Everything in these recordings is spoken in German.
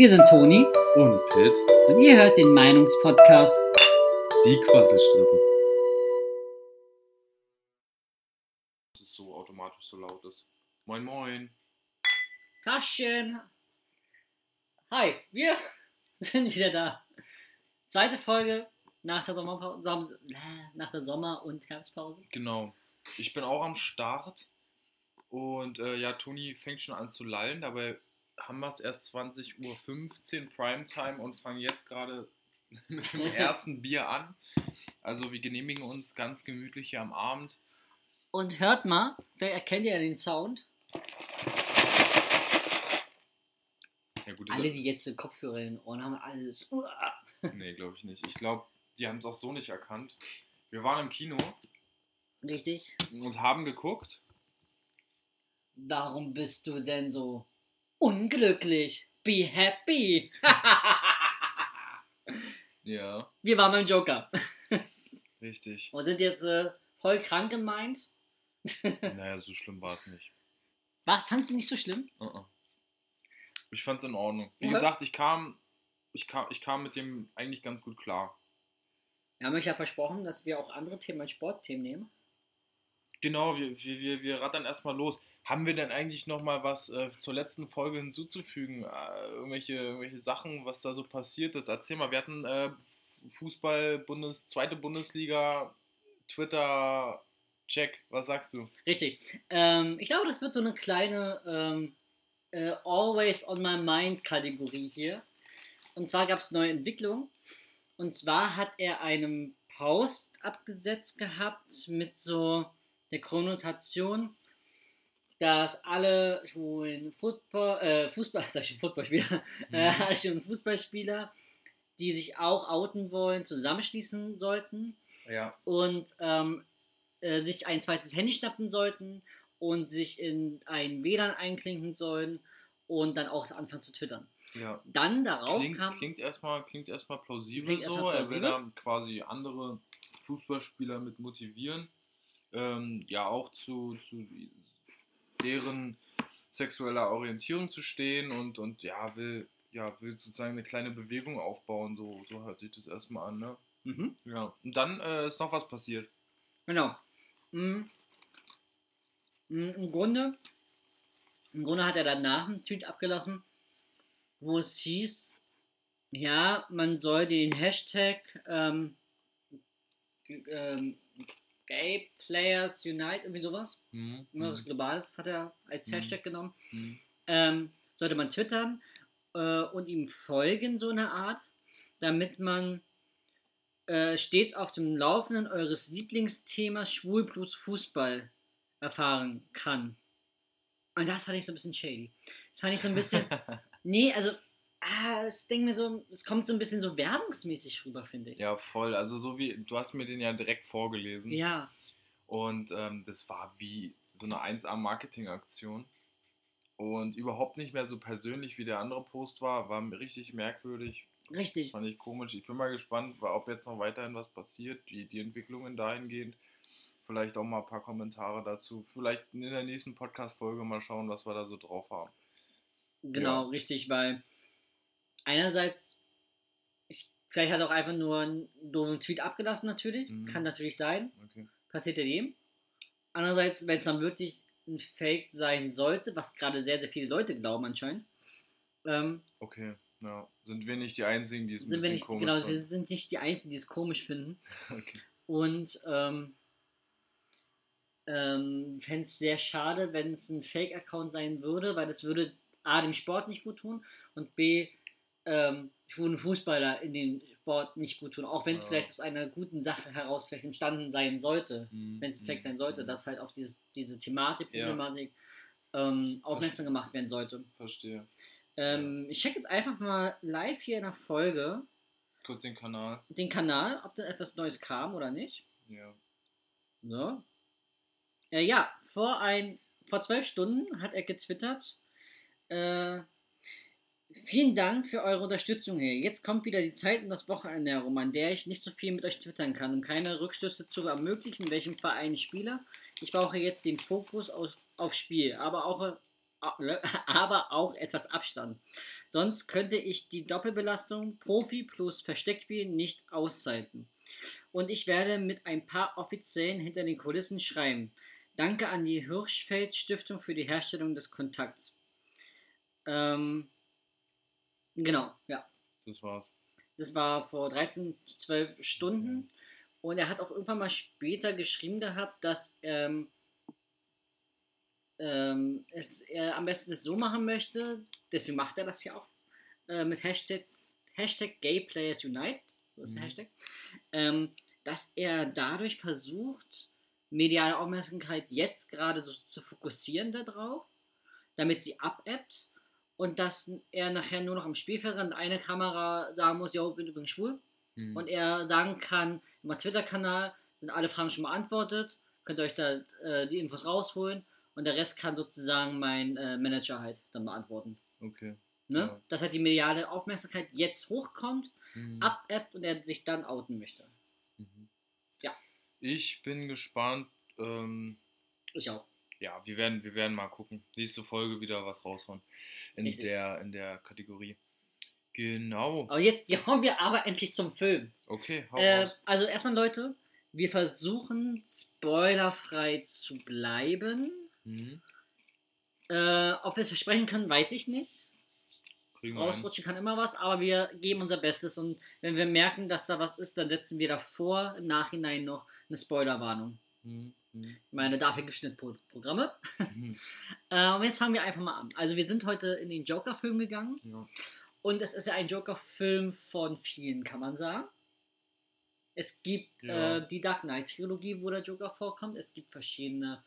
Hier sind Toni Und Pitt, und ihr hört den Meinungspodcast. die Quasselstrippen. Dass es so automatisch so laut ist. Moin Moin. Taschen. Hi, wir sind wieder da. Zweite Folge nach der Sommerpause, Som- nach der Sommer- und Herbstpause. Genau. Ich bin auch am Start. Und äh, ja, Toni fängt schon an zu lallen. Dabei haben wir es erst 20.15 Uhr Primetime und fangen jetzt gerade mit dem ersten Bier an. Also wir genehmigen uns ganz gemütlich hier am Abend. Und hört mal, wer erkennt ja den Sound? Ja, gut, Alle, die jetzt Kopfhörer in den Ohren haben, alles. Nee, glaube ich nicht. Ich glaube, die haben es auch so nicht erkannt. Wir waren im Kino Richtig? und haben geguckt. Warum bist du denn so unglücklich? Be happy. Ja, Wir waren beim Joker richtig. und sind jetzt äh, voll krank gemeint. naja, so schlimm war es nicht. War, fandst du nicht so schlimm? Uh-uh. Ich fand es in Ordnung. Wie Okay. gesagt, ich kam, ich, kam, ich kam mit dem eigentlich ganz gut klar. Wir haben euch ja versprochen, dass wir auch andere Themen als Sportthemen nehmen. Genau, wir, wir, wir, wir rattern erstmal los. Haben wir denn eigentlich noch mal was äh, zur letzten Folge hinzuzufügen? Äh, irgendwelche, irgendwelche Sachen, was da so passiert ist? Erzähl mal, wir hatten äh, Fußball, Bundes, zweite Bundesliga, Twitter, Check. Was sagst du? Richtig. Ähm, ich glaube, das wird so eine kleine ähm, äh, Always on my mind Kategorie hier. Und zwar gab es neue Entwicklungen. Und zwar hat er einen Post abgesetzt gehabt mit so der Konnotation, dass alle schwulen Football, äh, Fußball, sag ich schon Footballspieler, äh, alle schwulen Fußballspieler, die sich auch outen wollen, zusammenschließen sollten Ja. und ähm, äh, sich ein zweites Handy schnappen sollten und sich in ein WLAN einklinken sollen und dann auch anfangen zu twittern. ja. Dann darauf Klingt, kam. klingt erstmal klingt erstmal plausibel Klingt so. erstmal Er will plausibel. da quasi andere Fußballspieler mit motivieren. Ähm, ja, auch zu, zu deren sexueller Orientierung zu stehen und, und ja, will, ja, will sozusagen eine kleine Bewegung aufbauen. So, so hört sich das erstmal an, ne? Mhm, Ja. Und dann äh, ist noch was passiert. genau. Mhm. Mhm, Im Grunde, im Grunde hat er danach einen Tweet abgelassen, wo es hieß, ja, man soll den Hashtag ähm, ähm, Gay Players Unite, irgendwie sowas, Hm, irgendwas hm, Globales hat er als Mhm. Hashtag genommen. hm. ähm, sollte man twittern äh, und ihm folgen, so eine Art, damit man äh, stets auf dem Laufenden eures Lieblingsthemas Schwul plus Fußball erfahren kann. Und das fand ich so ein bisschen shady. Das fand ich so ein bisschen. nee, also, ah, es denkt mir so, es kommt so ein bisschen so werbungsmäßig rüber, finde ich. ja, voll. Also so wie, du hast mir den ja direkt vorgelesen. Ja, Und ähm, das war wie so eine 1A-Marketing-Aktion. Und überhaupt nicht mehr so persönlich wie der andere Post war. War richtig merkwürdig. richtig. Fand ich komisch. Ich bin mal gespannt, ob jetzt noch weiterhin was passiert, wie die Entwicklungen dahingehend. Vielleicht auch mal ein paar Kommentare dazu. Vielleicht in der nächsten Podcast-Folge mal schauen, was wir da so drauf haben. Genau, Ja. richtig, weil einerseits, ich, vielleicht hat er auch einfach nur einen doofen Tweet abgelassen, natürlich. Mhm. Kann natürlich sein. Okay. Passiert ja jedem. Andererseits, wenn es dann wirklich ein Fake sein sollte, was gerade sehr, sehr viele Leute glauben anscheinend, ähm, Okay. Ja. Sind wir nicht die Einzigen, die es ein sind wir nicht, komisch genau, wir finden? sind nicht die Einzigen, die es komisch finden. Okay. Und ähm, ähm, fände es sehr schade, wenn es ein Fake-Account sein würde, weil das würde A, dem Sport nicht gut tun und B, ähm, schwulen Fußballer in den Sport nicht gut tun. Auch wenn es Ja. vielleicht aus einer guten Sache heraus vielleicht entstanden sein sollte, Mhm. wenn es ein Fake Mhm. sein sollte, Mhm. dass halt auf dieses, diese Thematik, Ja. Problematik ähm, aufmerksam gemacht werden sollte. Verstehe. Ähm, ich check jetzt einfach mal live hier in der Folge Kurz den Kanal. den Kanal, ob da etwas Neues kam oder nicht. Ja. So. Äh, ja, vor, ein, vor zwölf Stunden hat er getwittert. Äh, vielen Dank für eure Unterstützung hier. Jetzt kommt wieder die Zeit und das Wochenende herum, an der ich nicht so viel mit euch twittern kann, um keine Rückschlüsse zu ermöglichen, welchem Verein ich spiele. Ich brauche jetzt den Fokus auf, auf Spiel, aber auch aber auch etwas Abstand. Sonst könnte ich die Doppelbelastung Profi plus Versteckspiel nicht aushalten. Und ich werde mit ein paar Offiziellen hinter den Kulissen schreiben. Danke an die Hirschfeld Stiftung für die Herstellung des Kontakts. Ähm, genau, ja. Das war's. Das war vor 13, 12 Stunden. Und er hat auch irgendwann mal später geschrieben gehabt, dass ähm, ähm, es, er am besten es so machen möchte, deswegen macht er das ja auch, äh, mit Hashtag, Hashtag GayPlayersUnite, so ist der Mhm. Hashtag, ähm, dass er dadurch versucht, mediale Aufmerksamkeit jetzt gerade so zu fokussieren darauf, damit sie abebbt und dass er nachher nur noch am Spielfeldrand eine Kamera sagen muss, yo, bin übrigens schwul Mhm. und er sagen kann, im Twitter-Kanal sind alle Fragen schon beantwortet, könnt ihr euch da äh, die Infos rausholen und der Rest kann sozusagen mein äh, Manager halt dann beantworten. okay. Ne? Ja. Dass halt die mediale Aufmerksamkeit jetzt hochkommt, Mhm. abebbt und er sich dann outen möchte. Mhm. Ja. Ich bin gespannt. Ähm, Ich auch. Ja, wir werden, wir werden mal gucken. Nächste Folge wieder was raushauen. In Richtig. der, in der Kategorie. Genau. Aber jetzt, jetzt kommen wir aber endlich zum Film. Okay, hau Äh, raus. also erstmal Leute, wir versuchen spoilerfrei zu bleiben. Mhm. Äh, ob wir es versprechen können, weiß ich nicht. Rausrutschen kann immer was, aber wir geben unser Bestes und wenn wir merken, dass da was ist, dann setzen wir davor im Nachhinein noch eine Spoilerwarnung. Mhm. Mhm. Ich meine, dafür gibt es Schnittprogramme. Mhm. Äh, und jetzt fangen wir einfach mal an. Also wir sind heute in den Joker-Film gegangen Ja. und es ist ja ein Joker-Film von vielen, kann man sagen. Es gibt Ja. äh, die Dark Knight-Trilogie, wo der Joker vorkommt. Es gibt verschiedene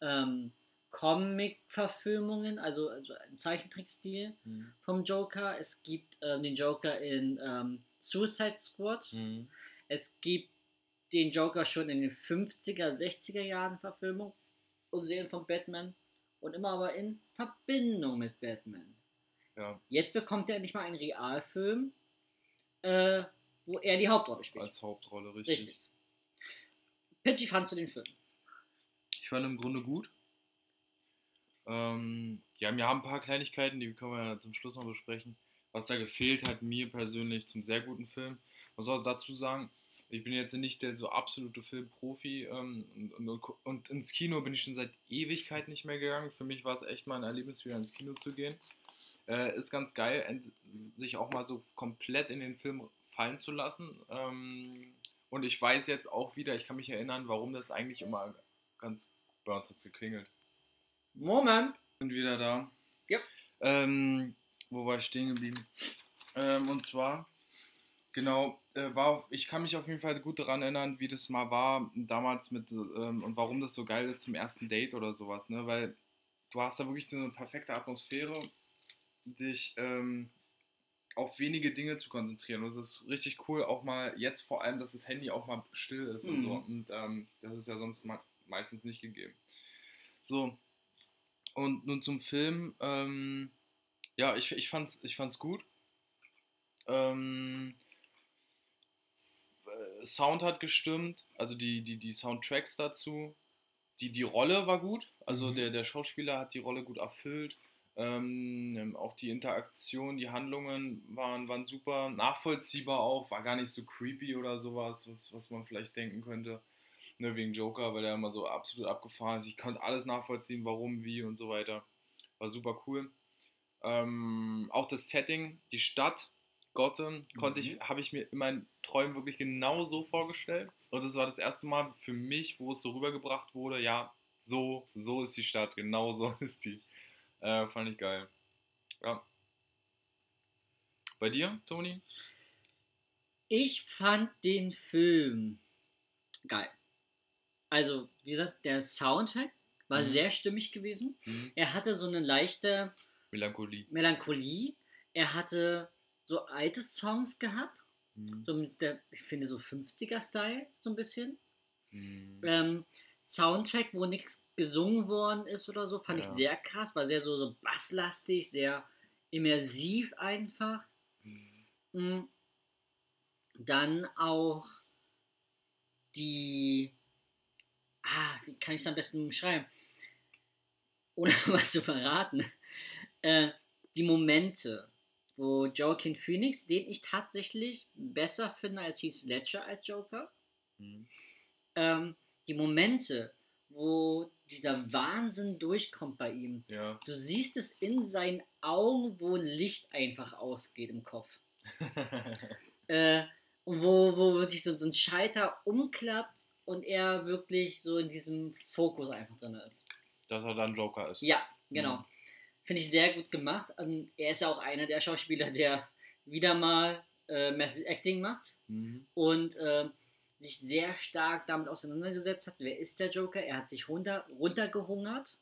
ähm, Comic-Verfilmungen, also, also im Zeichentrickstil Mhm. vom Joker. Es gibt ähm, den Joker in ähm, Suicide Squad. Mhm. Es gibt den Joker schon in den 50er, 60er Jahren Verfilmung und Serien von Batman und immer aber in Verbindung mit Batman. Ja, Jetzt bekommt er endlich mal einen Realfilm, äh, wo er die Hauptrolle spielt. als Hauptrolle, richtig. Richtig. Pitch, wie fandst du den Film? Ich fand im Grunde gut. Ähm, ja, wir haben ein paar Kleinigkeiten, die können wir ja zum Schluss noch besprechen. Was da gefehlt hat, mir persönlich zum sehr guten Film. Was soll dazu sagen? Ich bin jetzt nicht der so absolute Filmprofi ähm, und, und, und ins Kino bin ich schon seit Ewigkeit nicht mehr gegangen. Für mich war es echt mal ein Erlebnis, wieder ins Kino zu gehen. Äh, ist ganz geil, sich auch mal so komplett in den Film fallen zu lassen. Ähm, und ich weiß jetzt auch wieder, ich kann mich erinnern, warum das eigentlich immer ganz bei uns hat geklingelt. Moment. Sind wieder da. Ja. Ähm, wo war ich stehen geblieben? Ähm, und zwar, genau, äh, war, ich kann mich auf jeden Fall gut daran erinnern, wie das mal war damals mit ähm, und warum das so geil ist zum ersten Date oder sowas, ne? Weil du hast da wirklich so eine perfekte Atmosphäre, dich ähm, auf wenige Dinge zu konzentrieren. Und das ist richtig cool, auch mal jetzt vor allem, dass das Handy auch mal still ist und Mhm. so. Und ähm, das ist ja sonst me meistens nicht gegeben. So, und nun zum Film. Ähm, ja, ich, ich, fand's, ich fand's gut. Ähm, äh, Sound hat gestimmt, also die, die, die Soundtracks dazu. Die, die Rolle war gut, also Mhm. der, der Schauspieler hat die Rolle gut erfüllt. Ähm, auch die Interaktion, die Handlungen waren, waren super, nachvollziehbar auch, war gar nicht so creepy oder sowas, was, was man vielleicht denken könnte. Ne, wegen Joker, weil er immer so absolut abgefahren ist. Ich konnte alles nachvollziehen, warum, wie und so weiter. War super cool. Ähm, auch das Setting, die Stadt, Gotham, konnte ich, Mhm. habe ich mir in meinen Träumen wirklich genau so vorgestellt. Und das war das erste Mal für mich, wo es so rübergebracht wurde, ja, so, so ist die Stadt, genau so ist die. Äh, fand ich geil. Ja. Bei dir, Toni? Ich fand den Film geil. Also, wie gesagt, der Soundtrack war Mhm. sehr stimmig gewesen. Mhm. Er hatte so eine leichte Melancholie. Melancholie. Er hatte so alte Songs gehabt. Mhm. So mit der, ich finde, so 50er-Style, so ein bisschen. Mhm. Ähm, Soundtrack, wo nichts gesungen worden ist oder so, fand Ja. ich sehr krass, war sehr so, so basslastig, sehr immersiv einfach. Mhm. Mm. Dann auch die. Ah, wie kann ich es am besten beschreiben? ohne was zu verraten, äh, die Momente, wo Joaquin Phoenix, den ich tatsächlich besser finde als Heath Ledger als Joker, Mhm. ähm, die Momente, wo dieser Wahnsinn durchkommt bei ihm. Ja. Du siehst es in seinen Augen, wo Licht einfach ausgeht im Kopf. Äh, und wo, wo sich so, so ein Schalter umklappt und er wirklich so in diesem Fokus einfach drin ist. Dass er dann Joker ist. Ja, genau. Mhm. Finde ich sehr gut gemacht. Und er ist ja auch einer der Schauspieler, der wieder mal äh, Method Acting macht Mhm. und äh, sich sehr stark damit auseinandergesetzt hat. Wer ist der Joker? Er hat sich runter, runtergehungert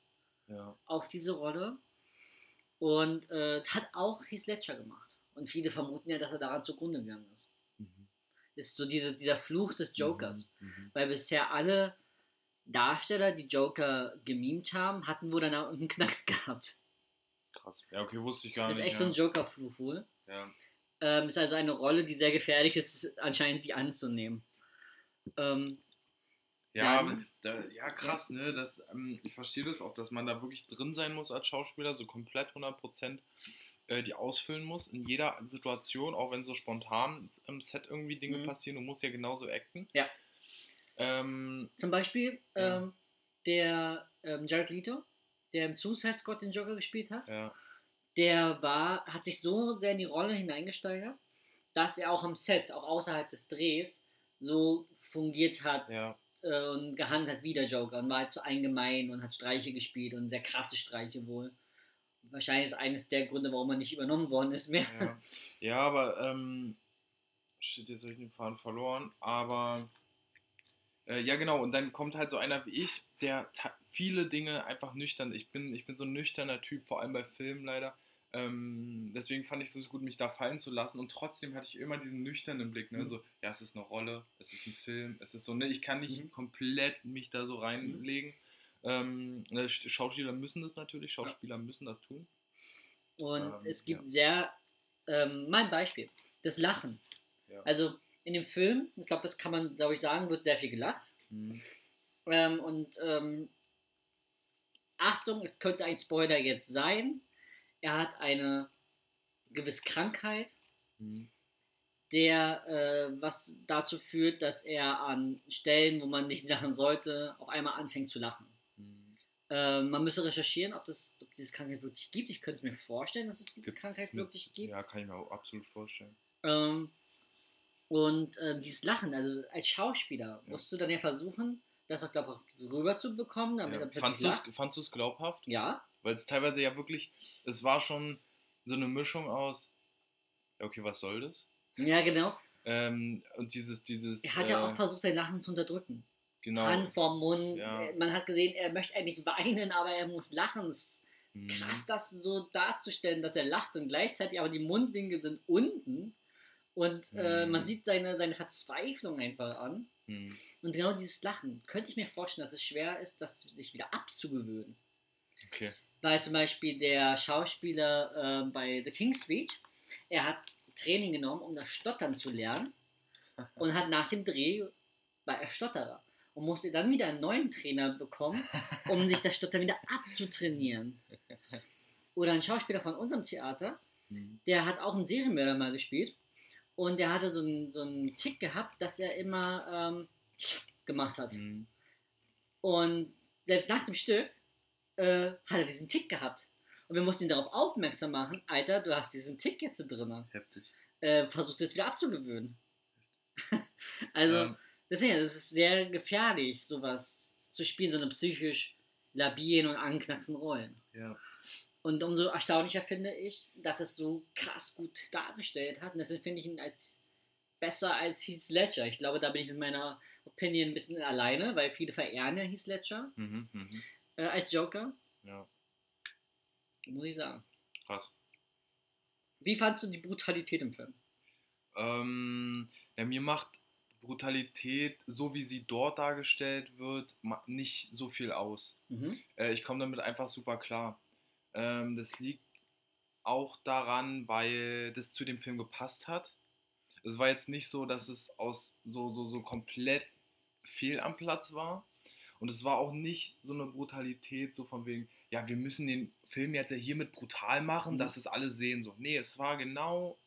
Ja. auf diese Rolle. Und äh, es hat auch Heath Ledger gemacht. Und viele vermuten ja, dass er daran zugrunde gegangen ist. Mhm. Ist so diese, dieser Fluch des Jokers. Mhm. Mhm. Weil bisher alle Darsteller, die Joker gemimt haben, hatten wohl danach irgendeinen Knacks gehabt. Krass. Ja, okay, wusste ich gar Das ist nicht. echt ja. so ein Joker-Fluch wohl. ja. Ähm, ist also eine Rolle, die sehr gefährlich ist, anscheinend die anzunehmen. Ähm, Ja, Dann- da, ja, krass, ne? Das, ähm, ich verstehe das auch, dass man da wirklich drin sein muss als Schauspieler, so komplett 100% äh, die ausfüllen muss in jeder Situation, auch wenn so spontan im Set irgendwie Dinge Mhm. passieren, du musst ja genauso acten. Ja. Ähm, zum Beispiel Ja. ähm, der ähm, Jared Leto, der im Suicide Squad den Joker gespielt hat, ja, der war, hat sich so sehr in die Rolle hineingesteigert, dass er auch am Set, auch außerhalb des Drehs, so fungiert hat ja, äh, und gehandelt hat wie der Joker und war halt so allgemein und hat Streiche gespielt und sehr krasse Streiche wohl. Wahrscheinlich ist eines der Gründe, warum er nicht übernommen worden ist mehr. ja. ja, aber, ähm, shit, jetzt habe ich den Faden verloren, aber, äh, ja, genau, und dann kommt halt so einer wie ich, der viele Dinge einfach nüchtern, ich bin, ich bin so ein nüchterner Typ, vor allem bei Filmen leider, ähm, deswegen fand ich es so gut, mich da fallen zu lassen und trotzdem hatte ich immer diesen nüchternen Blick, ne, Mhm. so, ja, es ist eine Rolle, es ist ein Film, es ist so, ne, ich kann nicht Mhm. komplett mich da so reinlegen, ähm, ne, Sch- Schauspieler müssen das natürlich, Schauspieler müssen das tun. Und Ähm, es gibt ja. sehr, ähm, mein Beispiel, das Lachen. Ja. Also in dem Film, ich glaube, das kann man, glaube ich, sagen, wird sehr viel gelacht. Mhm. Ähm, und ähm, Achtung, es könnte ein Spoiler jetzt sein. Er hat eine gewisse Krankheit, Mhm. der äh, was dazu führt, dass er an Stellen, wo man nicht lachen sollte, auf einmal anfängt zu lachen. Mhm. Ähm, man müsste recherchieren, ob, das, ob diese Krankheit wirklich gibt. Ich könnte es mir vorstellen, dass es diese Gibt's Krankheit mit- wirklich gibt. Ja, kann ich mir auch absolut vorstellen. Ähm, und ähm, dieses Lachen, also als Schauspieler, Ja. musst du dann ja versuchen, das auch, glaube ich, rüberzubekommen, damit Ja. er plötzlich Fandst du es glaubhaft? Ja, Weil es teilweise ja wirklich, es war schon so eine Mischung aus, okay, was soll das? ja, genau. Ähm, und dieses, dieses. Er hat äh, ja auch versucht, sein Lachen zu unterdrücken. genau. Hand vorm Mund. Ja. Äh, Man hat gesehen, er möchte eigentlich weinen, aber er muss lachen. Es ist Mhm. krass, das so darzustellen, dass er lacht und gleichzeitig aber die Mundwinkel sind unten. Und äh, Mhm. man sieht seine, seine Verzweiflung einfach an. Mhm. Und genau dieses Lachen könnte ich mir vorstellen, dass es schwer ist, das sich wieder abzugewöhnen. Okay. Weil zum Beispiel der Schauspieler äh, bei The King's Speech, er hat Training genommen, um das Stottern zu lernen und hat nach dem Dreh, war er Stotterer und musste dann wieder einen neuen Trainer bekommen, um sich das Stottern wieder abzutrainieren. Oder ein Schauspieler von unserem Theater, Mhm. der hat auch einen Serienmörder mal gespielt und der hatte so einen, so einen Tick gehabt, dass er immer ähm, gemacht hat. Mhm. Und selbst nach dem Stück äh, hat er diesen Tick gehabt. Und wir mussten ihn darauf aufmerksam machen, Alter, du hast diesen Tick jetzt drin. Heftig. Äh, versuch das wieder abzugewöhnen. also, Ähm, deswegen, es ist sehr gefährlich, sowas zu spielen, so eine psychisch labilen und anknacksen Rollen. ja. Und umso erstaunlicher finde ich, dass es so krass gut dargestellt hat. Und deswegen finde ich ihn als besser als Heath Ledger. Ich glaube, da bin ich mit meiner Opinion ein bisschen alleine, weil viele verehren ja Heath Ledger Mhm. Mhm. äh, als Joker, Ja. muss ich sagen. Krass. Wie fandst du die Brutalität im Film? Ähm, ja, mir macht Brutalität, so wie sie dort dargestellt wird, nicht so viel aus. Mhm. Äh, ich komme damit einfach super klar. Ähm, das liegt auch daran, weil das zu dem Film gepasst hat. Es war jetzt nicht so, dass es aus so, so, so komplett fehl am Platz war. Und es war auch nicht so eine Brutalität, so von wegen, ja, wir müssen den Film jetzt ja hiermit brutal machen, Mhm. dass es alle sehen. So. Nee, es war genau,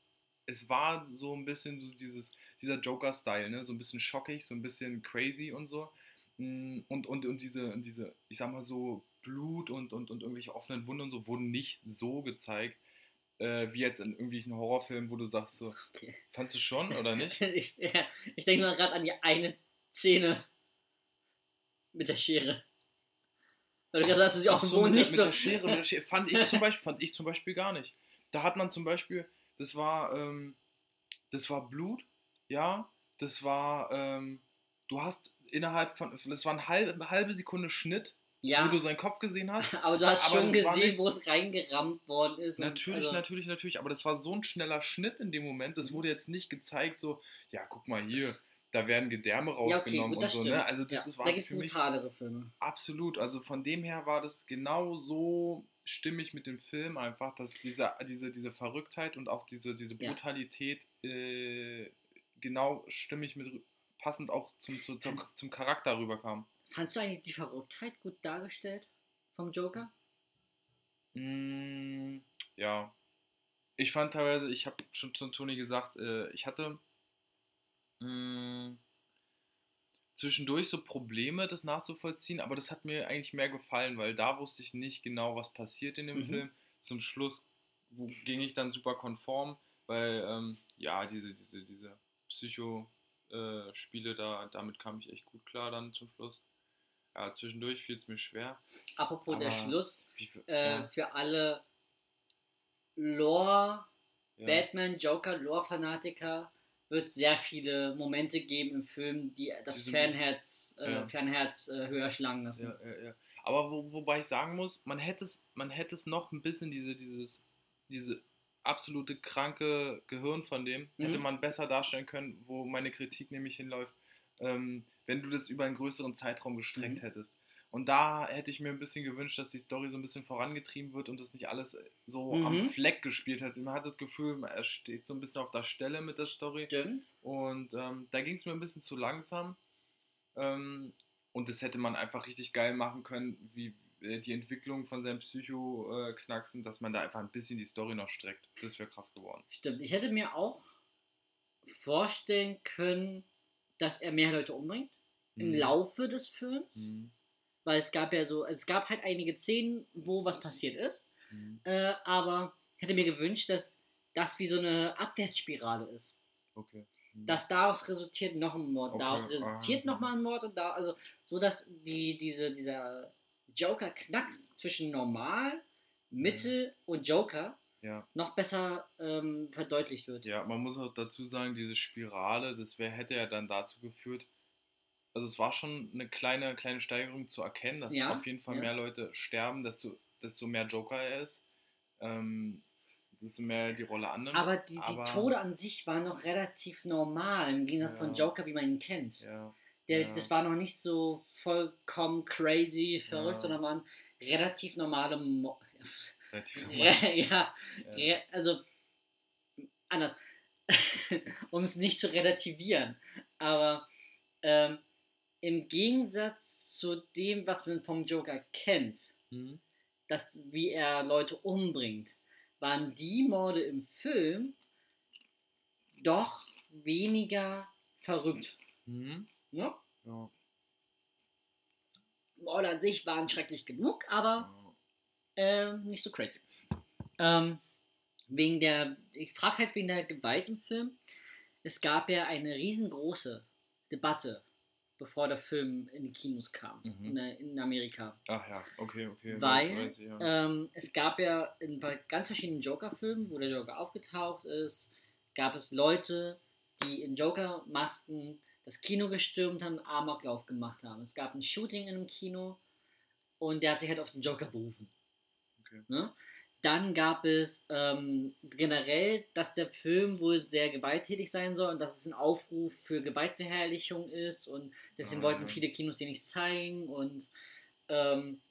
es war so ein bisschen so dieses, dieser Joker-Style, ne? So ein bisschen schockig, so ein bisschen crazy und so. Mm, Und, und, und diese, und diese, ich sag mal so, Blut und, und, und irgendwelche offenen Wunden und so wurden nicht so gezeigt, äh, wie jetzt in irgendwelchen Horrorfilmen, wo du sagst so, Okay. fandst du schon oder nicht? ich ja, ich denke mal gerade an die eine Szene mit der Schere. Weil du gesagt hast, du auch wo mit, nicht der, so. mit der Schere, mit der Schere. Fand ich zum Beispiel, fand ich zum Beispiel gar nicht. Da hat man zum Beispiel, das war, ähm, das war Blut, ja, das war, ähm, du hast innerhalb von, das war eine halbe, eine halbe Sekunde Schnitt, ja, wo du seinen Kopf gesehen hast. aber du hast aber schon gesehen, wo es reingerammt worden ist. Natürlich, also, natürlich, natürlich, aber das war so ein schneller Schnitt in dem Moment, das Mhm. wurde jetzt nicht gezeigt, so, ja, guck mal hier, da werden Gedärme Ja, okay, rausgenommen gut, und so, stimmt. ne? Also das ja, ist, war da gibt es brutalere Filme. Absolut, also von dem her war das genau so stimmig mit dem Film einfach, dass diese, diese, diese Verrücktheit und auch diese, diese Ja. Brutalität äh, genau stimmig mit passend auch zum, zu, zum, zum Charakter rüberkam. Fandst du eigentlich die Verrücktheit gut dargestellt vom Joker? Mm, ja, ich fand teilweise, ich habe schon zu Toni gesagt, äh, ich hatte mm, zwischendurch so Probleme, das nachzuvollziehen, aber das hat mir eigentlich mehr gefallen, weil da wusste ich nicht genau, was passiert in dem Mhm. Film. Zum Schluss wo, ging ich dann super konform, weil ähm, ja, diese, diese, diese Psycho-Spiele da, damit kam ich echt gut klar dann zum Schluss. Ja, zwischendurch fiel es mir schwer. Apropos der Aber- Schluss, Wie, äh, ja, für alle Lore, ja. Batman, Joker, Lore-Fanatiker wird sehr viele Momente geben im Film, die das Die sind- Fanherz, äh, Ja. Fanherz äh, höher schlagen lassen. Aber wo, wobei ich sagen muss, man hätte es, man hätte es noch ein bisschen diese, dieses, diese absolute kranke Gehirn von dem, Mhm. hätte man besser darstellen können, wo meine Kritik nämlich hinläuft, ähm, wenn du das über einen größeren Zeitraum gestreckt Mhm. hättest. Und da hätte ich mir ein bisschen gewünscht, dass die Story so ein bisschen vorangetrieben wird und das nicht alles so Mhm. am Fleck gespielt hat. Man hat das Gefühl, er steht so ein bisschen auf der Stelle mit der Story. Stimmt. Und ähm, da ging es mir ein bisschen zu langsam. Ähm, und das hätte man einfach richtig geil machen können, wie äh, die Entwicklung von seinem Psycho-Knacksen, dass man da einfach ein bisschen die Story noch streckt. Das wäre krass geworden. Stimmt. Ich hätte mir auch vorstellen können, dass er mehr Leute umbringt im Mhm. Laufe des Films. Mhm. Weil es gab ja so, es gab halt einige Szenen, wo was passiert ist. Mhm. Äh, aber ich hätte mir gewünscht, dass das wie so eine Abwärtsspirale ist. Okay. Mhm. Dass daraus resultiert noch ein Mord, Okay, daraus resultiert ah, noch mal ein Mord und da, also so dass die, diese, dieser Joker-Knacks zwischen normal, Mittel und Joker ja. noch besser ähm, verdeutlicht wird. ja, man muss auch dazu sagen, diese Spirale, das wär, hätte ja dann dazu geführt, also es war schon eine kleine, kleine Steigerung zu erkennen, dass Ja, auf jeden Fall ja. mehr Leute sterben, desto, desto mehr Joker er ist. Ähm, desto mehr die Rolle annimmt. Aber die, die Aber- Tode an sich waren noch relativ normal, im Gegensatz Ja. von Joker, wie man ihn kennt. ja. Der. Das war noch nicht so vollkommen crazy, verrückt, sondern waren relativ normale Mo Relativ normal. ja, Ja. also anders, um es nicht zu relativieren. Aber ähm, im Gegensatz zu dem, was man vom Joker kennt, Mhm. dass wie er Leute umbringt, waren die Morde im Film doch weniger verrückt. Mhm. Ne? Ja. Morde an sich waren schrecklich genug, aber Ja. Ähm, nicht so crazy. Ähm, wegen der, ich frage halt wegen der Gewalt im Film. Es gab ja eine riesengroße Debatte, bevor der Film in die Kinos kam, Mhm. in, der- in Amerika. Ach ja, okay, okay. Weil ich, ja. ähm, es gab ja in bei ganz verschiedenen Joker-Filmen, wo der Joker aufgetaucht ist, gab es Leute, die in Joker-Masken das Kino gestürmt haben, Amoklauf gemacht haben. Es gab ein Shooting in einem Kino und der hat sich halt auf den Joker berufen. Okay. Ne? Dann gab es ähm, generell, dass der Film wohl sehr gewalttätig sein soll und dass es ein Aufruf für Gewaltverherrlichung ist und deswegen Ah, wollten viele Kinos den nicht zeigen und ähm,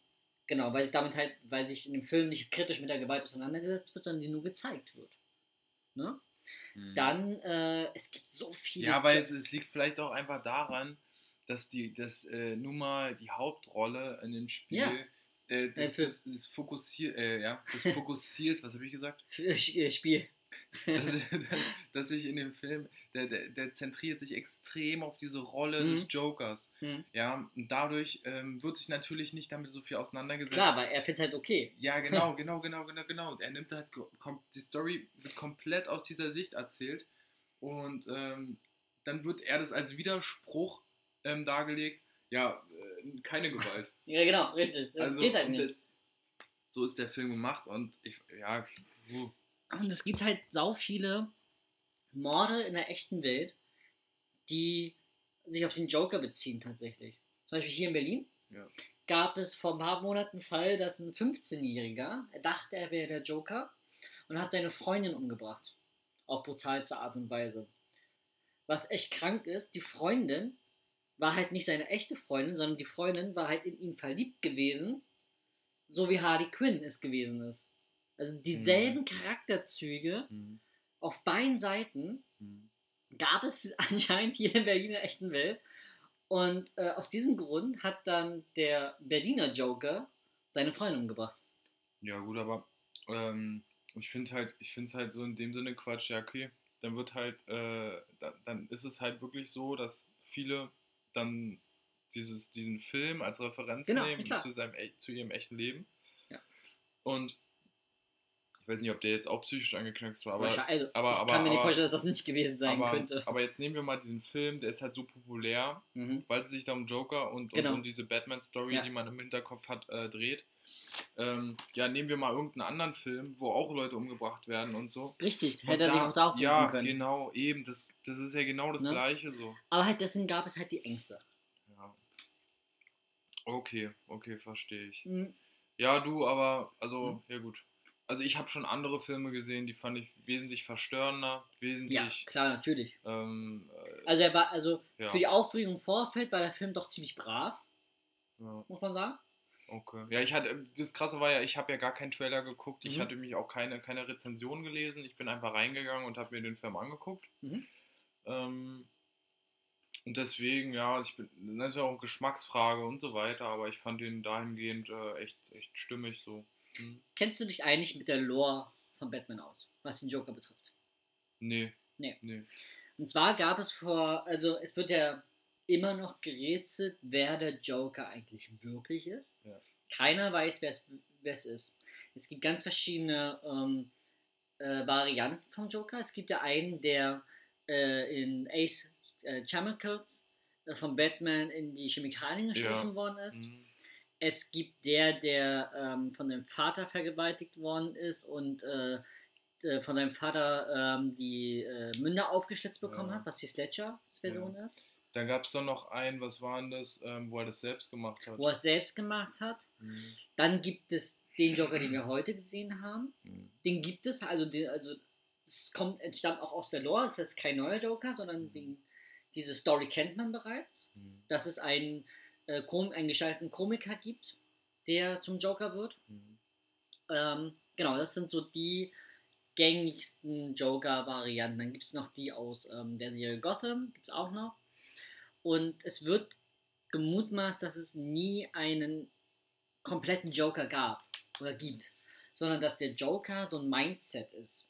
genau, weil es damit halt, weil sich in dem Film nicht kritisch mit der Gewalt auseinandergesetzt wird, sondern die nur gezeigt wird. Ne? Mhm. Dann, äh, es gibt so viele. Ja, weil es, es liegt vielleicht auch einfach daran, dass die, dass äh, nun mal die Hauptrolle in dem Spiel, Ja. Äh, das, Äh, für- das, das fokussiert, äh, ja, das fokussiert, was habe ich gesagt? Äh, Spiel. dass, dass, dass sich in dem Film, der, der, der zentriert sich extrem auf diese Rolle Mhm. des Jokers. Hm. Ja, und dadurch ähm, wird sich natürlich nicht damit so viel auseinandergesetzt. Klar, aber er findet halt okay. Ja, genau, genau, genau, genau, genau. Er nimmt halt, die Story wird komplett aus dieser Sicht erzählt und ähm, dann wird er das als Widerspruch ähm, dargelegt. Ja, äh, keine Gewalt. Ja, genau, richtig. Das also, geht halt nicht. das- so ist der Film gemacht und ich, ja, uh, Und es gibt halt sau viele Morde in der echten Welt, die sich auf den Joker beziehen tatsächlich. Zum Beispiel hier in Berlin Ja. gab es vor ein paar Monaten einen Fall, dass ein 15-Jähriger, er dachte, er wäre der Joker und hat seine Freundin umgebracht. Auf brutalste Art und Weise. Was echt krank ist, die Freundin war halt nicht seine echte Freundin, sondern die Freundin war halt in ihn verliebt gewesen, so wie Harley Quinn es gewesen ist. Also dieselben Charakterzüge hm, auf beiden Seiten hm. gab es anscheinend hier in der echten Welt. Und äh, aus diesem Grund hat dann der Berliner Joker seine Freundin umgebracht. Ja, gut, aber ähm, ich finde halt, ich finde es halt so in dem Sinne Quatsch, ja, okay. Dann wird halt, äh, da, dann ist es halt wirklich so, dass viele dann dieses, diesen Film als Referenz Genau, nehmen klar. zu, seinem, e- zu ihrem echten Leben. Ja. Und ich weiß nicht, ob der jetzt auch psychisch angeknackst war, aber, Wahrscheinlich- also, aber, ich aber, kann mir nicht vorstellen, dass das nicht gewesen sein aber, könnte. aber jetzt nehmen wir mal diesen Film, der ist halt so populär, Mhm. weil es sich da um Joker und, Genau. und um diese Batman-Story, Ja. die man im Hinterkopf hat, äh, dreht. Ähm, ja, nehmen wir mal irgendeinen anderen Film, wo auch Leute umgebracht werden und so. Richtig, Und hätte er sich auch da auch Ja, können. genau, eben. Das, das ist ja genau das Ne? Gleiche so. Aber halt deswegen gab es halt die Ängste. Ja. Okay, okay, verstehe ich. Mhm. Ja, du, aber, also, Mhm. ja gut. Also ich habe schon andere Filme gesehen, die fand ich wesentlich verstörender, Ja, wesentlich, klar, natürlich. ähm, äh, Also er war, also ja, für die Aufregung im Vorfeld war der Film doch ziemlich brav, ja, muss man sagen. Okay. Ja, ich hatte, das Krasse war ja, ich habe ja gar keinen Trailer geguckt, ich Mhm. hatte mich auch keine, keine Rezension gelesen, ich bin einfach reingegangen und habe mir den Film angeguckt. Mhm. Ähm, und deswegen, ja, ich bin, das ist ja auch Geschmacksfrage und so weiter, aber ich fand den dahingehend äh, echt, echt stimmig so. Hm. Kennst du dich eigentlich mit der Lore von Batman aus, was den Joker betrifft? Nee. Nee. Nee. Und zwar gab es vor, also es wird ja immer noch gerätselt, wer der Joker eigentlich wirklich ist. Ja. Keiner weiß, wer es- ist. Es gibt ganz verschiedene ähm, äh, Varianten vom Joker. Es gibt ja einen, der äh, in Ace äh, Chemicals äh, von Batman in die Chemikalien gestoßen Ja. worden ist. Hm. Es gibt der, der ähm, von dem Vater vergewaltigt worden ist und äh, äh, von seinem Vater ähm, die äh, Münder aufgeschlitzt bekommen Ja. hat, was die Sledger-Version ist. Dann gab es dann noch einen, was war denn das, ähm, wo er das selbst gemacht hat? Wo er es selbst gemacht hat. Hm. Dann gibt es den Joker, den wir heute gesehen haben. Hm. Den gibt es, also, den, also es kommt, entstammt auch aus der Lore. Es ist kein neuer Joker, sondern den, diese Story kennt man bereits. Hm. Dass es einen, äh, Kom einen gestalteten Komiker gibt, der zum Joker wird. Hm. Ähm, genau, das sind so die gängigsten Joker-Varianten. Dann gibt es noch die aus ähm, der Serie Gotham, gibt es auch noch. Und es wird gemutmaßt, dass es nie einen kompletten Joker gab oder gibt, sondern dass der Joker so ein Mindset ist.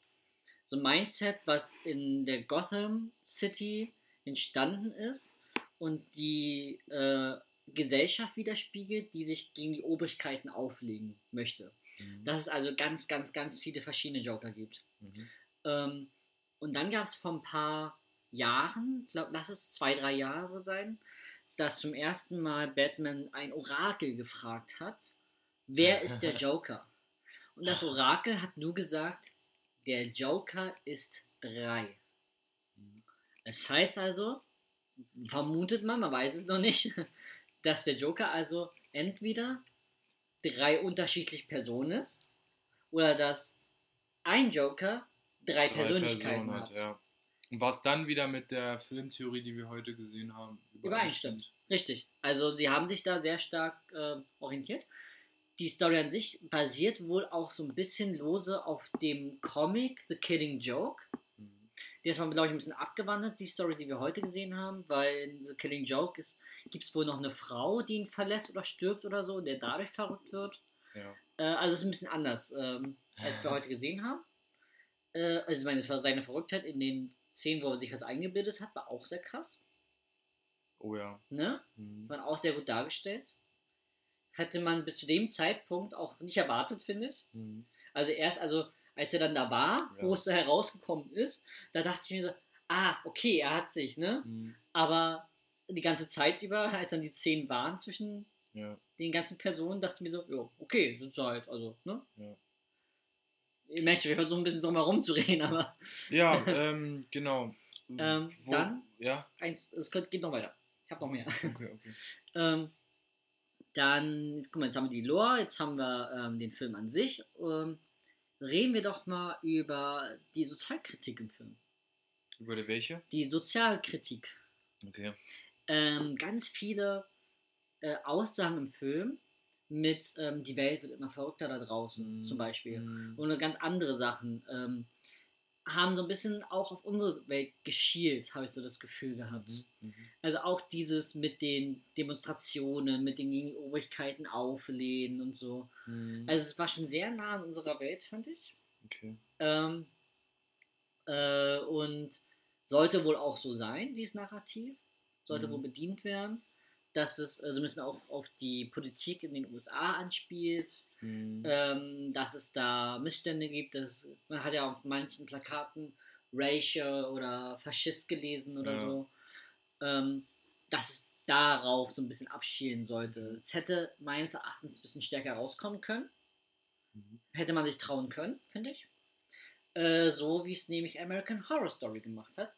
So ein Mindset, was in der Gotham City entstanden ist und die äh, Gesellschaft widerspiegelt, die sich gegen die Obrigkeiten auflegen möchte. Hm. Dass es also ganz, ganz, ganz viele verschiedene Joker gibt. Mhm. Ähm, und dann gab es vor ein paar Jahren, ich glaube, lass es zwei, drei Jahre sein, dass zum ersten Mal Batman ein Orakel gefragt hat, wer ist der Joker? Und das Orakel hat nur gesagt, der Joker ist drei. Das heißt also, vermutet man, man weiß es noch nicht, dass der Joker also entweder drei unterschiedliche Personen ist oder dass ein Joker drei, Drei Persönlichkeiten Personen hat. Ja. Und was dann wieder mit der Filmtheorie, die wir heute gesehen haben, Übereinstimmt. Richtig. Also sie haben sich da sehr stark äh, orientiert. Die Story an sich basiert wohl auch so ein bisschen lose auf dem Comic The Killing Joke. Mhm. Der ist mal, glaube ich, ein bisschen abgewandert, die Story, die wir heute gesehen haben, weil in The Killing Joke gibt es wohl noch eine Frau, die ihn verlässt oder stirbt oder so, und der dadurch verrückt wird. Ja. Äh, also es ist ein bisschen anders, ähm, als wir heute gesehen haben. Äh, also ich meine, es war seine Verrücktheit in den Szenen, wo er sich was eingebildet hat, war auch sehr krass. Oh ja. Ne? Mhm. Waren auch sehr gut dargestellt. Hätte man bis zu dem Zeitpunkt auch nicht erwartet, finde ich. Mhm. Also erst, also als er dann da war, Ja. wo es da herausgekommen ist, da dachte ich mir so, ah, okay, er hat sich, ne? Mhm. Aber die ganze Zeit über, als dann die Szenen waren zwischen Ja. den ganzen Personen, dachte ich mir so, ja, okay, sind sie halt, also, ne? Ja. Ihr merkt schon, wir versuchen ein bisschen drum herum zu reden, aber Ja, ähm, genau. Ähm, dann? Ja, eins, es geht geht noch weiter. Ich habe noch mehr. okay, okay. Ähm, dann, guck mal, jetzt haben wir die Lore, jetzt haben wir ähm, den Film an sich. Ähm, reden wir doch mal über die Sozialkritik im Film. Über die welche? Die Sozialkritik. Okay. Ähm, ganz viele äh, Aussagen im Film mit ähm, die Welt wird immer verrückter da draußen, Mhm. zum Beispiel. Mhm. Und ganz andere Sachen ähm, haben so ein bisschen auch auf unsere Welt geschielt, habe ich so das Gefühl gehabt. Mhm. Also auch dieses mit den Demonstrationen, mit den gegen Obrigkeiten auflehnen und so. Mhm. Also es war schon sehr nah an unserer Welt, fand ich. Okay. Ähm, äh, und sollte wohl auch so sein, dieses Narrativ. Sollte Mhm. wohl bedient werden. Dass es also ein bisschen auch auf die Politik in den USA anspielt. Mhm. Ähm, dass es da Missstände gibt. Dass, man hat ja auf manchen Plakaten Racial oder Faschist gelesen oder Ja. so. Ähm, dass es darauf so ein bisschen abschielen sollte. Es hätte meines Erachtens ein bisschen stärker rauskommen können. Mhm. Hätte man sich trauen können, finde ich. Äh, so wie es nämlich American Horror Story gemacht hat.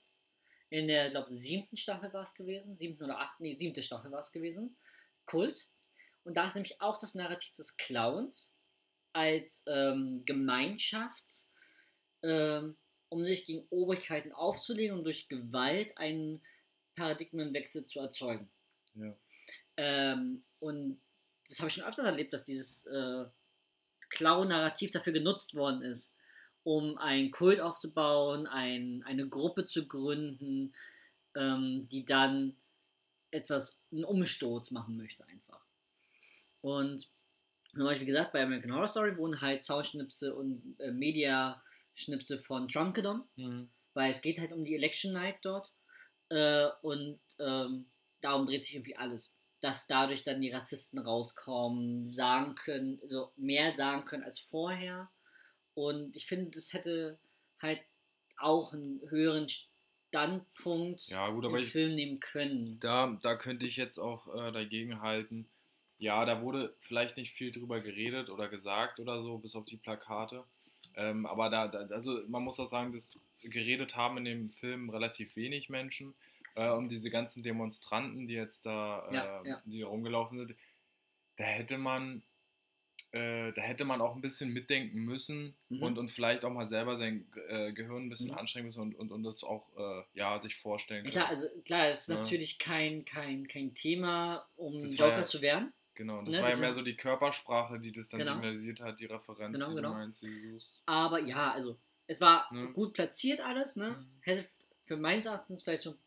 In der, glaube siebten Staffel war es gewesen. Siebten oder achten, nee, siebte Staffel war es gewesen. Kult. Und da ist nämlich auch das Narrativ des Clowns als ähm, Gemeinschaft, ähm, um sich gegen Obrigkeiten aufzulegen und durch Gewalt einen Paradigmenwechsel zu erzeugen. Ja. Ähm, und das habe ich schon öfters erlebt, dass dieses äh, Clown-Narrativ dafür genutzt worden ist, um einen Kult aufzubauen, ein, eine Gruppe zu gründen, ähm, die dann etwas, einen Umsturz machen möchte einfach. Und Beispiel gesagt, bei American Horror Story wurden halt Soundschnipsel und äh, Mediaschnipsel von Trunkedon, Mhm. weil es geht halt um die Election Night dort äh, und ähm, darum dreht sich irgendwie alles. Dass dadurch dann die Rassisten rauskommen, sagen können, so mehr sagen können als vorher. Und ich finde, das hätte halt auch einen höheren Standpunkt Ja, gut, im aber ich, Film nehmen können. da, da könnte ich jetzt auch äh, dagegen halten. Ja, da wurde vielleicht nicht viel drüber geredet oder gesagt oder so, bis auf die Plakate. Ähm, aber da, da, also man muss auch sagen, dass geredet haben in dem Film relativ wenig Menschen. Äh, und diese ganzen Demonstranten, die jetzt da, Ja, äh, ja. die rumgelaufen sind, da hätte man, äh, da hätte man auch ein bisschen mitdenken müssen Mhm. und, und vielleicht auch mal selber sein äh, Gehirn ein bisschen Mhm. anstrengen müssen und, und, und das auch äh, ja, sich vorstellen können. klar, also klar, es ist Ja. natürlich kein, kein, kein Thema, um Das Joker ja- zu werden. Genau, das Ne, war ja das mehr ist- so die Körpersprache, die das dann Genau. signalisiert hat, die Referenz, Genau, die genau. du meinst, die du suchst. Aber ja, also es war Ne? gut platziert alles, ne? Mhm. Hätte für meines Erachtens vielleicht schon,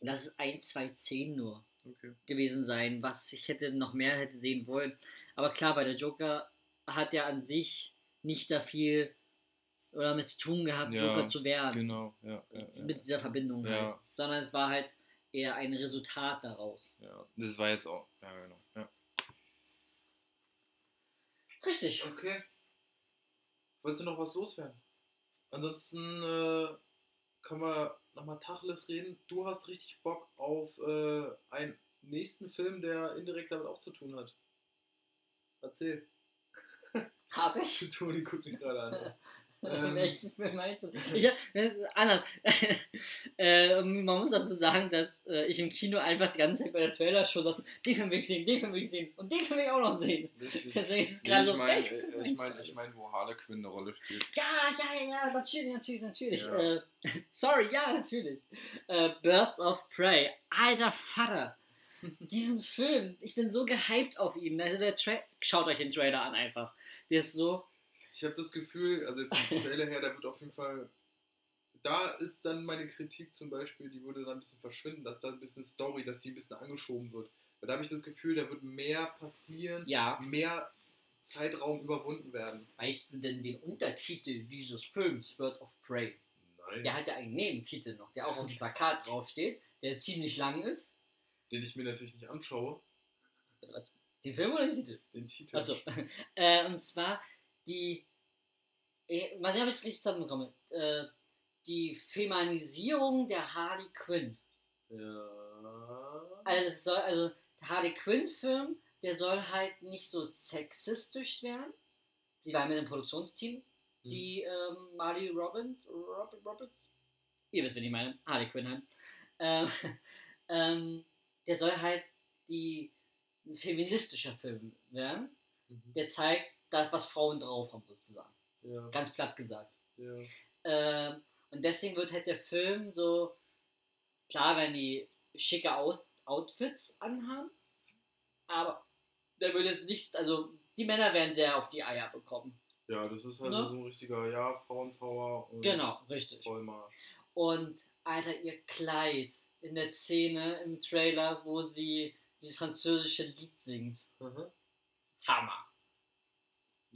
lass es ein, zwei, zehn nur Okay. gewesen sein, was ich hätte noch mehr hätte sehen wollen. Aber klar, weil der Joker hat ja an sich nicht da viel oder damit zu tun gehabt, Ja, Joker zu werden. Genau, ja. ja, ja. Mit dieser Verbindung Ja. halt. Sondern es war halt eher ein Resultat daraus. ja. Das war jetzt auch, ja genau. Ja. Richtig. Okay. Wolltest du noch was loswerden? Ansonsten äh, können wir nochmal Tacheles reden. Du hast richtig Bock auf äh, einen nächsten Film, der indirekt damit auch zu tun hat. Erzähl. Habe ich? Toni guckt mich gerade an. Ähm. Ich, das anders. äh, man muss dazu sagen, dass äh, ich im Kino einfach die ganze Zeit bei der Trailer-Show saß, den Film will ich sehen, den Film will ich sehen und den Film will ich auch noch sehen. Richtig. Deswegen ist es Nee, gerade ich so, meine, Film ich meine, alles? ich mein, wo Harlequin eine Rolle spielt. Ja, ja, ja, ja, natürlich, natürlich, natürlich. Ja. Äh, sorry, ja, natürlich. Äh, Birds of Prey. Alter Vater. Diesen Film, ich bin so gehypt auf ihn. Also der Tra Schaut euch den Trailer an einfach. Der ist so, Ich habe das Gefühl, also jetzt vom Trailer her, der wird auf jeden Fall da ist dann meine Kritik zum Beispiel, die würde dann ein bisschen verschwinden, dass da ein bisschen Story, dass die ein bisschen angeschoben wird. Weil da habe ich das Gefühl, da wird mehr passieren, Ja, mehr Zeitraum überwunden werden. weißt du denn den Untertitel dieses Films, Birds of Prey? Nein. Der hat ja einen Nebentitel noch, der auch auf dem Plakat draufsteht, der ziemlich lang ist. Den ich mir natürlich nicht anschaue. Was? Den Film oder den Titel? Den Titel. Achso. äh, und zwar die. Äh, sehen, ob ich es richtig zusammenbekomme. Äh, die Femanisierung der Harley Quinn. Ja. Also, soll, also der Harley Quinn-Film, der soll halt nicht so sexistisch werden. Sie war mit dem Produktionsteam, die ähm, Marley Robin, Robin Roberts, ihr wisst, wen ich meine, Harley Quinn halt. Ähm, ähm, der soll halt die ein feministischer Film werden, Mhm. der zeigt, dass, was Frauen drauf haben, sozusagen. Ja. Ganz platt gesagt. Ja. Ähm, und deswegen wird halt der Film so, klar, wenn die schicke Aus Outfits anhaben, aber der wird jetzt nicht, also die Männer werden sehr auf die Eier bekommen. ja, das ist halt Ne? so ein richtiger, ja, Frauenpower und Genau, richtig. Vollmarsch. Und Alter, ihr Kleid in der Szene im Trailer, wo sie dieses französische Lied singt. Mhm. Hammer.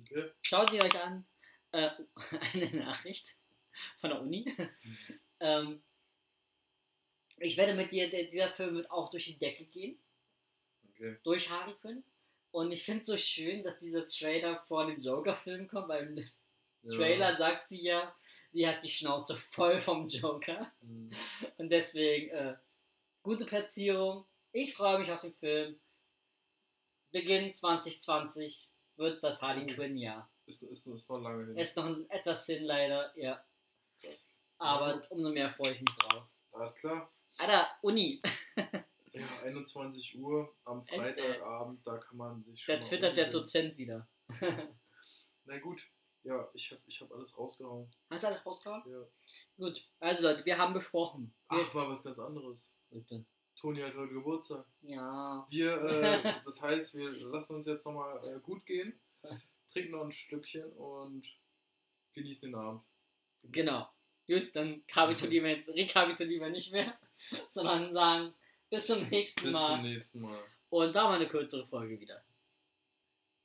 Okay. Schaut sie euch an. Äh, eine Nachricht von der Uni. ähm, ich wette mit dir, dieser Film wird auch durch die Decke gehen. Okay. Durch Harley Quinn. Und ich finde es so schön, dass dieser Trailer vor dem Joker-Film kommt, weil im Ja. Trailer sagt sie ja, sie hat die Schnauze voll vom Joker. Mhm. Und deswegen, äh, gute Platzierung. Ich freue mich auf den Film. Beginn 2020 wird das Harley Oh. Quinn-Jahr. Ist, ist, ist noch lange hin. Ist noch ein, etwas hin, leider, ja. Krass. Aber Ja. umso mehr freue ich mich drauf. Alles klar. Alter, Uni. Ja, 21 Uhr am? Freitagabend, da kann man sich schon. Da twittert der. Dozent wieder. Na gut. Ja, ich habe ich hab alles rausgehauen. Hast du alles rausgehauen? Ja. Gut. Also Leute, wir haben besprochen. Wir, Ach, mal was ganz anderes. Bitte. Toni hat heute Geburtstag. Ja. Wir, äh, das heißt, wir lassen uns jetzt nochmal äh, gut gehen, trinken noch ein Stückchen und genießen den Abend. Genau. Gut, dann kapitulieren wir jetzt, rekapitulieren wir nicht mehr, sondern sagen bis zum nächsten Bis Mal. zum nächsten Mal. Und war mal eine kürzere Folge wieder.